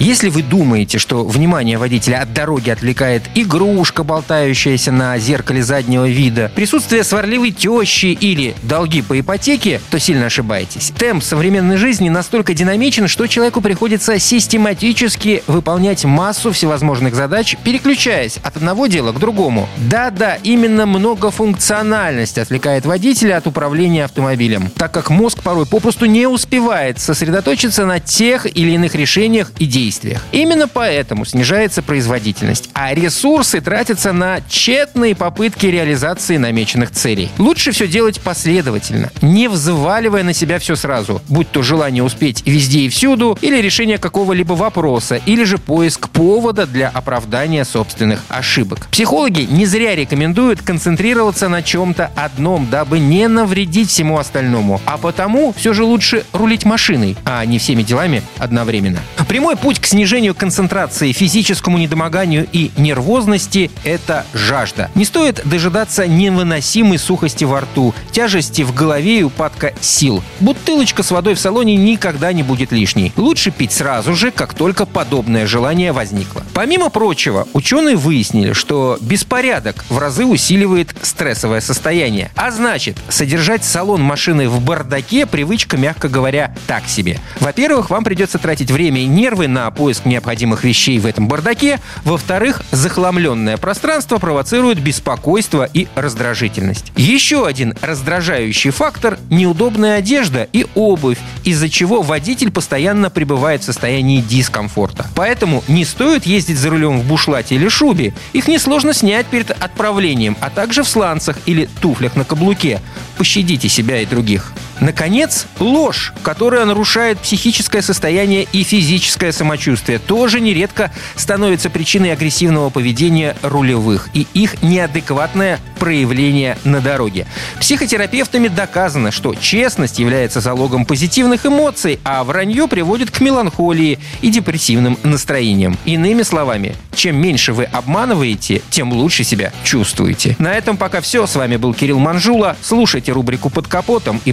Если вы думаете, что внимание водителя от дороги отвлекает игрушка, болтающаяся на зеркале заднего вида, присутствие сварливой тещи или долги по ипотеке, то сильно ошибаетесь. Темп современной жизни настолько динамичен, что человеку приходится систематически выполнять массу всевозможных задач, переключаясь от одного дела к другому. Да-да, именно многофункциональность отвлекает водителя от управления автомобилем, так как мозг порой попросту не успевает сосредоточиться на тех или иных решениях и действиях действиях. Именно поэтому снижается производительность, а ресурсы тратятся на тщетные попытки реализации намеченных целей. Лучше все делать последовательно, не взваливая на себя все сразу, будь то желание успеть везде и всюду, или решение какого-либо вопроса, или же поиск повода для оправдания собственных ошибок. Психологи не зря рекомендуют концентрироваться на чем-то одном, дабы не навредить всему остальному. А потому все же лучше рулить машиной, а не всеми делами одновременно. Прямой путь Путь к снижению концентрации, физическому недомоганию и нервозности – это жажда. Не стоит дожидаться невыносимой сухости во рту, тяжести в голове и упадка сил. Бутылочка с водой в салоне никогда не будет лишней. Лучше пить сразу же, как только подобное желание возникло. Помимо прочего, ученые выяснили, что беспорядок в разы усиливает стрессовое состояние. А значит, содержать салон машины в бардаке привычка, мягко говоря, так себе. Во-первых, вам придется тратить время и нервы на поиск необходимых вещей в этом бардаке. Во-вторых, захламленное пространство провоцирует беспокойство и раздражительность. Еще один раздражающий фактор – неудобная одежда и обувь, из-за чего водитель постоянно пребывает в состоянии дискомфорта. Поэтому не стоит ездить за рулем в бушлате или шубе. Их несложно снять перед отправлением, а также в сланцах или туфлях на каблуке. Пощадите себя и других. Наконец, ложь, которая нарушает психическое состояние и физическое самочувствие, тоже нередко становится причиной агрессивного поведения рулевых и их неадекватное проявление на дороге. Психотерапевтами доказано, что честность является залогом позитивных эмоций, а вранье приводит к меланхолии и депрессивным настроениям. Иными словами, чем меньше вы обманываете, тем лучше себя чувствуете. На этом пока все. С вами был Кирилл Манжула. Слушайте рубрику «Под капотом» и